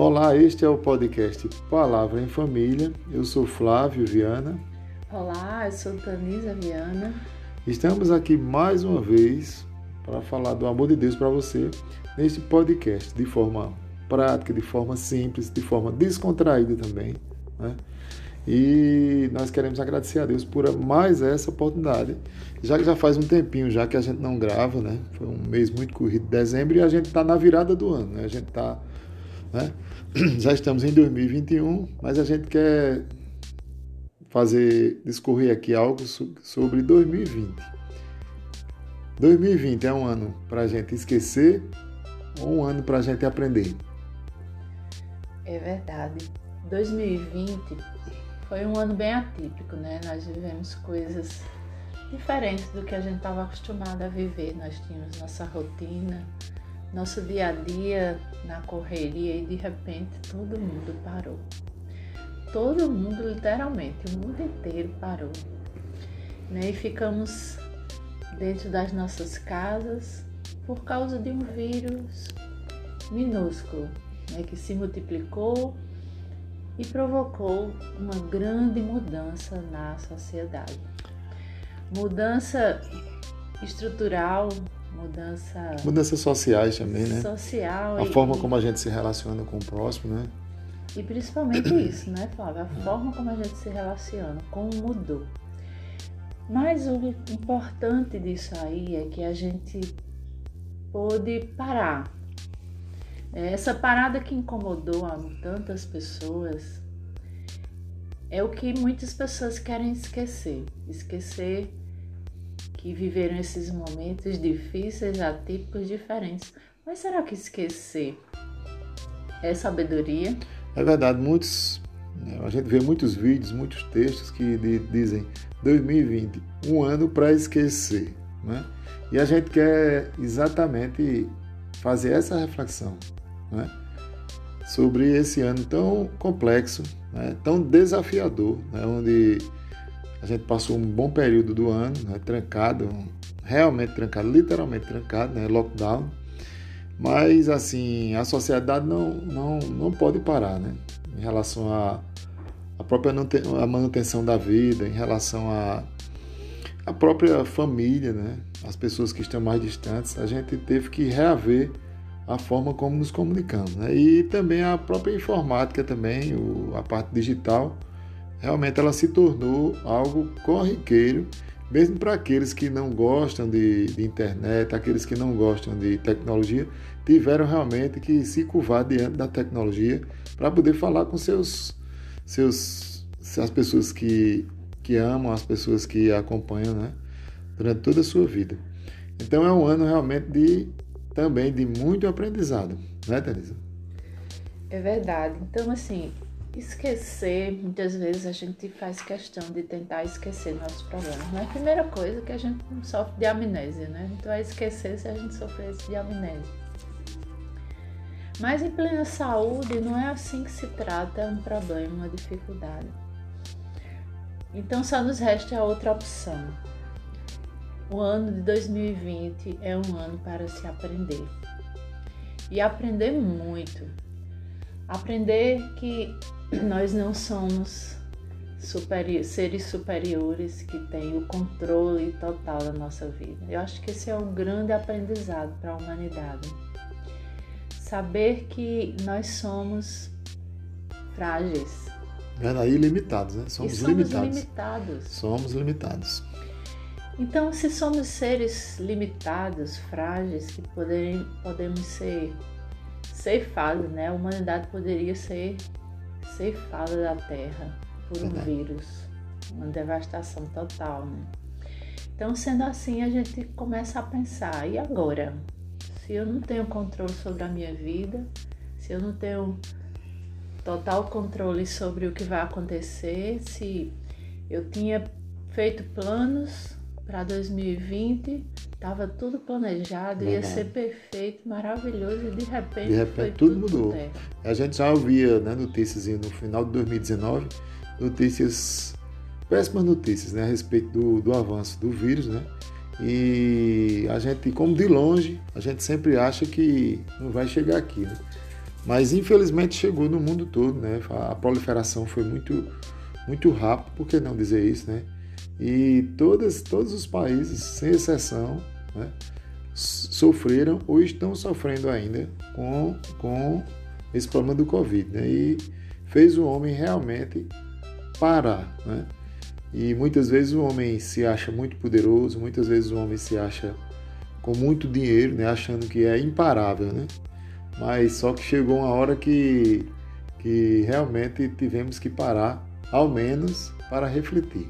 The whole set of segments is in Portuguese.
Olá, este é o podcast Palavra em Família. Eu sou Flávio Viana. Olá, eu sou Tanisa Viana. Estamos aqui mais uma vez para falar do amor de Deus para você neste podcast de forma prática, de forma simples, de forma descontraída também. Né? E nós queremos agradecer a Deus por mais essa oportunidade, já que já faz um tempinho já que a gente não grava, né? Foi um mês muito corrido, dezembro, e a gente está na virada do ano, né? A gente está né? Já estamos em 2021, mas a gente quer fazer discorrer aqui algo sobre 2020. 2020 é um ano para a gente esquecer ou um ano para a gente aprender? É verdade. 2020 foi um ano bem atípico, né? Nós vivemos coisas diferentes do que a gente estava acostumado a viver. Nós tínhamos nossa rotina, nosso dia a dia na correria e de repente todo mundo parou. Todo mundo, literalmente, o mundo inteiro parou. Né? E ficamos dentro das nossas casas por causa de um vírus minúsculo né? que se multiplicou e provocou uma grande mudança na sociedade. Mudança estrutural, mudança. Mudanças sociais também, né? Social. A e, forma como a gente se relaciona com o próximo, né? E principalmente isso, né, Flávia? A forma como a gente se relaciona, como mudou. Mas o importante disso aí é que a gente pôde parar. É, essa parada que incomodou a tantas pessoas é o que muitas pessoas querem esquecer. Esquecer que viveram esses momentos difíceis, atípicos, diferentes. Mas será que esquecer é sabedoria? É verdade, muitos. Né, a gente vê muitos vídeos, muitos textos que dizem 2020, um ano para esquecer. Né? E a gente quer exatamente fazer essa reflexão né? sobre esse ano tão complexo, né? tão desafiador, né? onde a gente passou um bom período do ano, né, trancado, realmente trancado, literalmente trancado, né, lockdown. Mas assim, a sociedade não, não, não pode parar, né? Em relação à a, a, própria a manutenção da vida, em relação à a, a própria família, né? As pessoas que estão mais distantes, a gente teve que reaver a forma como nos comunicamos, né? E também a própria informática também, o, a parte digital, realmente ela se tornou algo corriqueiro, mesmo para aqueles que não gostam de, de, internet, aqueles que não gostam de tecnologia, tiveram realmente que se curvar diante da tecnologia para poder falar com seus, seus, as pessoas que, que amam, as pessoas que acompanham, né, durante toda a sua vida. Então é um ano realmente de também de muito aprendizado, né, Teresa? É verdade. Então, assim, esquecer, muitas vezes a gente faz questão de tentar esquecer nossos problemas. Não é a primeira coisa que a gente sofre de amnésia, né? Gente vai esquecer se a gente sofresse de amnésia. Mas em plena saúde não é assim que se trata um problema, uma dificuldade. Então só nos resta a outra opção. O ano de 2020 é um ano para se aprender. E aprender muito. Aprender que nós não somos superi seres superiores que têm o controle total da nossa vida. Eu acho que esse é um grande aprendizado para a humanidade. Saber que nós somos frágeis. É, ilimitados, né? Somos, somos limitados. limitados. Somos limitados. Então, se somos seres limitados, frágeis, que poderem, podemos ser ceifados, né? A humanidade poderia ser ceifada da terra por um vírus, uma devastação total, né? Então, sendo assim, a gente começa a pensar: e agora? Se eu não tenho controle sobre a minha vida, se eu não tenho total controle sobre o que vai acontecer, se eu tinha feito planos para 2020, estava tudo planejado, ia ser perfeito, maravilhoso e de repente, de repente tudo, tudo mudou. A gente já ouvia né, notícias no final de 2019, notícias, péssimas notícias né, a respeito do, do avanço do vírus, né? E a gente, como de longe, a gente sempre acha que não vai chegar aqui, né? Mas infelizmente chegou no mundo todo, né? A proliferação foi muito, muito rápida, por que não dizer isso, né? E todas, todos os países, sem exceção, né, sofreram ou estão sofrendo ainda com, com esse problema do Covid. Né? E fez o homem realmente parar. Né? E muitas vezes o homem se acha muito poderoso, muitas vezes o homem se acha com muito dinheiro, né? achando que é imparável. Né? Mas só que chegou uma hora que, que realmente tivemos que parar, ao menos para refletir.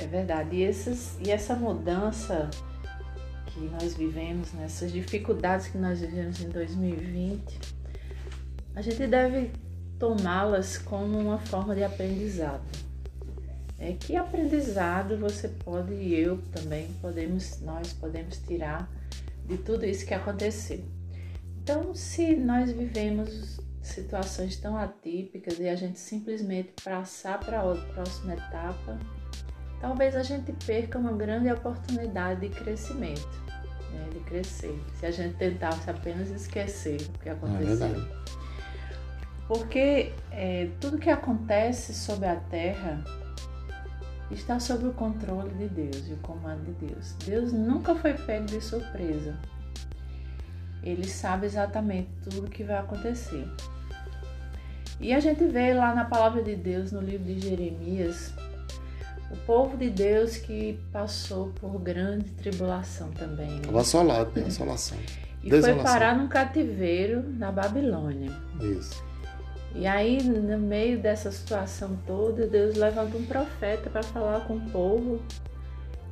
É verdade. E, e essa mudança que nós vivemos, nessas né, dificuldades que nós vivemos em 2020, a gente deve tomá-las como uma forma de aprendizado. É que aprendizado você pode e eu também podemos, nós podemos tirar de tudo isso que aconteceu. Então, se nós vivemos situações tão atípicas e a gente simplesmente passar para a próxima etapa, talvez a gente perca uma grande oportunidade de crescimento, né, de crescer, se a gente tentasse apenas esquecer o que aconteceu. É Porque é, tudo que acontece sobre a terra está sob o controle de Deus e o comando de Deus. Deus nunca foi pego de surpresa. Ele sabe exatamente tudo o que vai acontecer. E a gente vê lá na palavra de Deus, no livro de Jeremias, o povo de Deus que passou por grande tribulação também. Estava assolado, né? Assolação. E Desolação. foi parar num cativeiro na Babilônia. Isso. E aí, no meio dessa situação toda, Deus levanta um profeta para falar com o povo.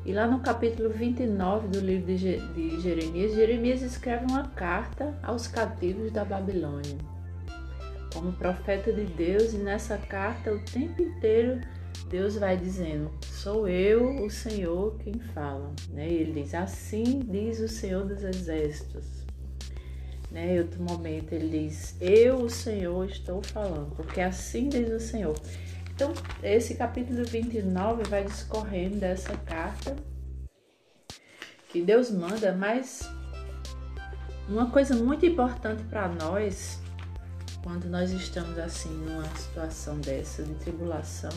E lá no capítulo 29 do livro de Jeremias, Jeremias escreve uma carta aos cativos da Babilônia. Como profeta de Deus, e nessa carta, o tempo inteiro, Deus vai dizendo: Sou eu, o Senhor, quem fala. Né? Ele diz: Assim diz o Senhor dos Exércitos. Né? Outro momento, ele diz: Eu, o Senhor, estou falando, porque assim diz o Senhor. Então, esse capítulo 29 vai discorrendo dessa carta que Deus manda, mas uma coisa muito importante para nós, quando nós estamos assim numa situação dessa de tribulação,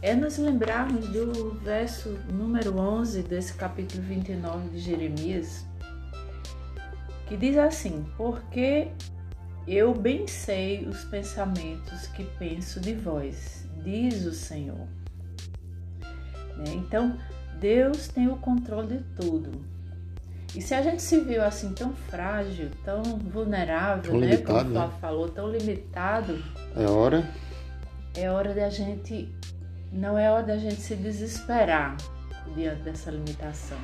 é nos lembrarmos do verso número 11 desse capítulo 29 de Jeremias, que diz assim: Porque eu bem sei os pensamentos que penso de vós, diz o Senhor. Né? Então, Deus tem o controle de tudo. E se a gente se viu assim tão frágil, tão vulnerável, tão né? Limitado, como o Flávio né? falou, tão limitado. É hora. É hora de a gente não é hora da gente se desesperar diante dessa limitação,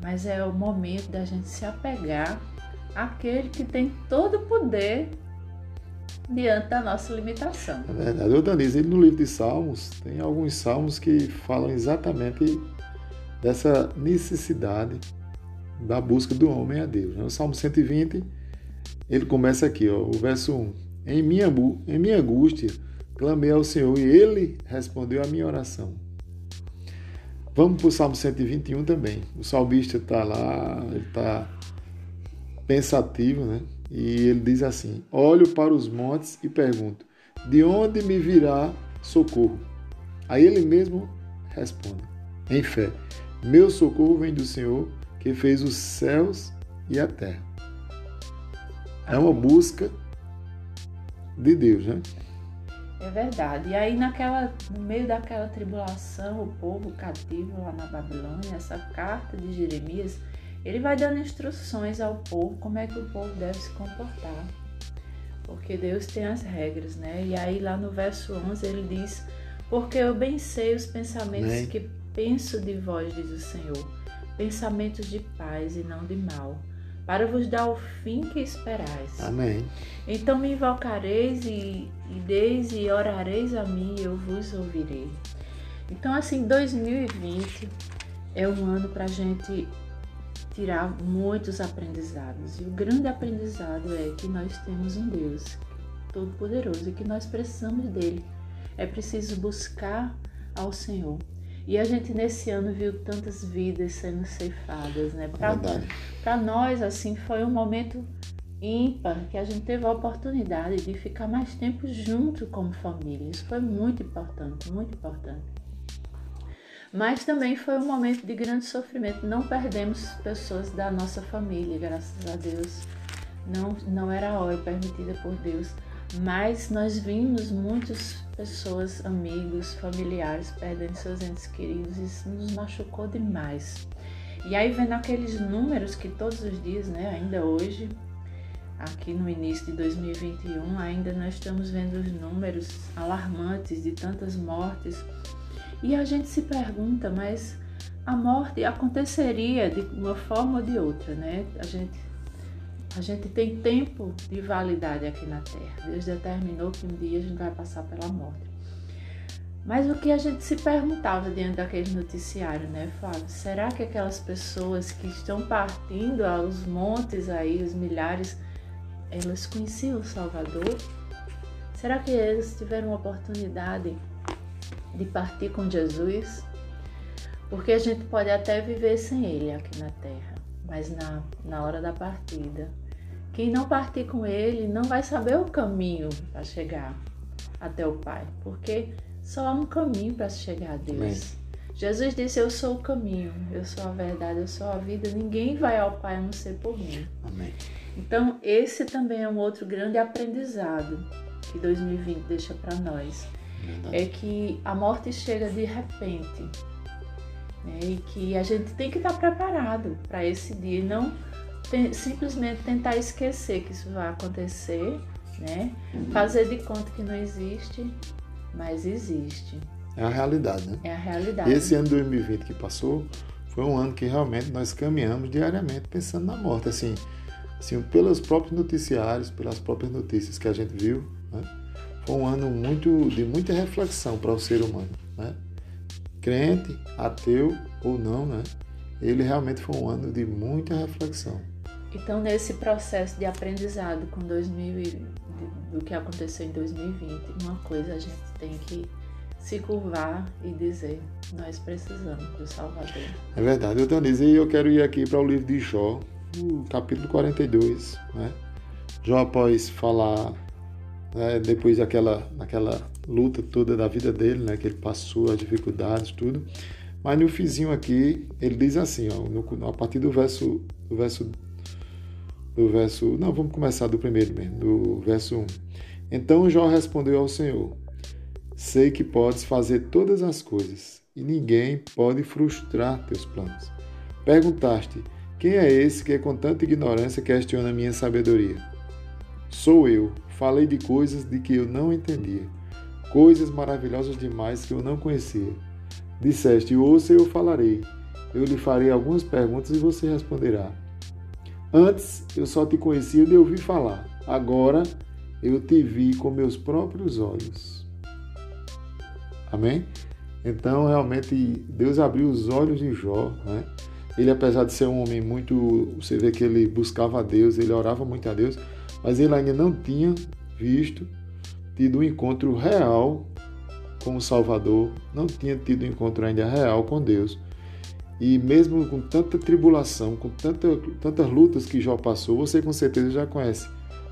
mas é o momento da gente se apegar àquele que tem todo o poder diante da nossa limitação. É verdade. O Danise, no livro de Salmos, tem alguns salmos que falam exatamente dessa necessidade da busca do homem a Deus. No Salmo 120, ele começa aqui, ó, o verso 1. Em minha, em minha angústia, Clamei ao Senhor e ele respondeu a minha oração. Vamos para o Salmo 121 também. O salmista está lá, ele está pensativo, né? E ele diz assim: Olho para os montes e pergunto: De onde me virá socorro? Aí ele mesmo responde, em fé: Meu socorro vem do Senhor que fez os céus e a terra. É uma busca de Deus, né? É verdade. E aí naquela, no meio daquela tribulação, o povo cativo lá na Babilônia, essa carta de Jeremias, ele vai dando instruções ao povo como é que o povo deve se comportar. Porque Deus tem as regras, né? E aí lá no verso 11 ele diz: Porque eu bem sei os pensamentos Amém. que penso de vós, diz o Senhor, pensamentos de paz e não de mal para vos dar o fim que esperais. Amém. Então me invocareis e, e deis e orareis a mim e eu vos ouvirei. Então, assim, 2020 é um ano para a gente tirar muitos aprendizados. E o grande aprendizado é que nós temos um Deus todo-poderoso e que nós precisamos dele. É preciso buscar ao Senhor. E a gente nesse ano viu tantas vidas sendo ceifadas, né? Para nós, assim, foi um momento ímpar que a gente teve a oportunidade de ficar mais tempo junto como família. Isso foi muito importante, muito importante. Mas também foi um momento de grande sofrimento. Não perdemos pessoas da nossa família, graças a Deus. Não, não era a hora permitida por Deus. Mas nós vimos muitas pessoas, amigos, familiares perdendo seus entes queridos. Isso nos machucou demais. E aí vendo aqueles números que todos os dias, né, ainda hoje, aqui no início de 2021, ainda nós estamos vendo os números alarmantes de tantas mortes. E a gente se pergunta, mas a morte aconteceria de uma forma ou de outra, né? A gente, a gente tem tempo de validade aqui na Terra. Deus determinou que um dia a gente vai passar pela morte. Mas o que a gente se perguntava diante daquele noticiário, né, Flávio? Será que aquelas pessoas que estão partindo aos montes aí, os milhares, elas conheciam o Salvador? Será que eles tiveram a oportunidade de partir com Jesus? Porque a gente pode até viver sem Ele aqui na terra, mas na, na hora da partida, quem não partir com Ele não vai saber o caminho para chegar até o Pai, porque só há um caminho para chegar a Deus. Amém. Jesus disse: Eu sou o caminho, eu sou a verdade, eu sou a vida. Ninguém vai ao Pai a não ser por mim. Amém. Então, esse também é um outro grande aprendizado que 2020 deixa para nós. Verdade. É que a morte chega de repente. Né? E que a gente tem que estar preparado para esse dia e não simplesmente tentar esquecer que isso vai acontecer, né? Fazer de conta que não existe, mas existe. É a realidade, né? É a realidade. Esse ano 2020 que passou foi um ano que realmente nós caminhamos diariamente pensando na morte, assim, assim, pelos próprios noticiários, pelas próprias notícias que a gente viu, né? foi um ano muito de muita reflexão para o ser humano, né? Crente, ateu ou não, né? Ele realmente foi um ano de muita reflexão. Então, nesse processo de aprendizado com 2000 do que aconteceu em 2020, uma coisa a gente tem que se curvar e dizer: nós precisamos do Salvador. É verdade, eu e eu quero ir aqui para o livro de Jó, no capítulo 42, né? Jó após falar, né, depois daquela, daquela luta toda da vida dele, né, que ele passou, as dificuldades, tudo, mas no fizinho aqui, ele diz assim, ó, no, a partir do verso, do verso, do verso, não, vamos começar do primeiro mesmo, do verso 1. Então Jó respondeu ao Senhor, sei que podes fazer todas as coisas, e ninguém pode frustrar teus planos. Perguntaste, quem é esse que com tanta ignorância questiona minha sabedoria? Sou eu. Falei de coisas de que eu não entendia, coisas maravilhosas demais que eu não conhecia. Disseste, ouça eu falarei. Eu lhe farei algumas perguntas e você responderá. Antes eu só te conhecia de ouvir falar. Agora eu te vi com meus próprios olhos. Amém? Então, realmente, Deus abriu os olhos de Jó, né? Ele, apesar de ser um homem muito. Você vê que ele buscava a Deus, ele orava muito a Deus, mas ele ainda não tinha visto, tido um encontro real com o Salvador, não tinha tido um encontro ainda real com Deus. E mesmo com tanta tribulação, com tanta, tantas lutas que Jó passou, você com certeza já conhece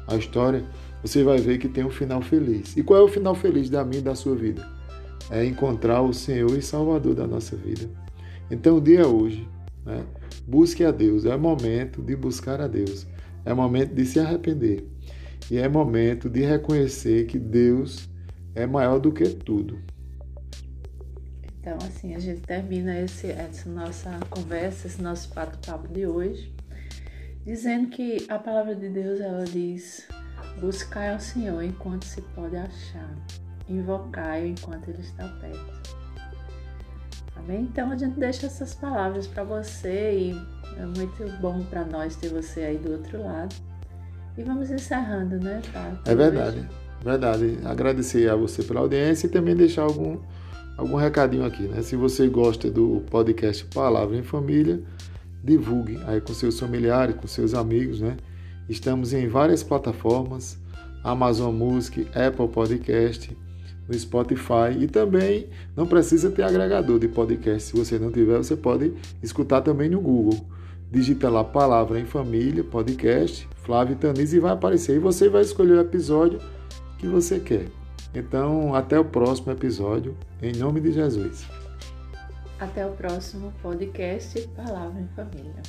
a história, você vai ver que tem um final feliz. E qual é o final feliz da minha e da sua vida? É encontrar o Senhor e Salvador da nossa vida. Então o dia é hoje. Né? Busque a Deus, é momento de buscar a Deus, é momento de se arrepender e é momento de reconhecer que Deus é maior do que tudo. Então, assim, a gente termina esse, essa nossa conversa, esse nosso bate-papo de hoje, dizendo que a palavra de Deus ela diz: buscai ao Senhor enquanto se pode achar, invocai-o enquanto ele está perto. Amém? Então a gente deixa essas palavras para você e é muito bom para nós ter você aí do outro lado. E vamos encerrando, né, tá? É verdade, verdade. Agradecer a você pela audiência e também deixar algum, algum recadinho aqui, né? Se você gosta do podcast Palavra em Família, divulgue aí com seus familiares, com seus amigos, né? Estamos em várias plataformas, Amazon Music, Apple Podcast, no Spotify e também não precisa ter agregador de podcast. Se você não tiver, você pode escutar também no Google. Digita lá Palavra em Família, podcast, Flávio Tanise e vai aparecer. E você vai escolher o episódio que você quer. Então, até o próximo episódio, em nome de Jesus. Até o próximo podcast Palavra em Família.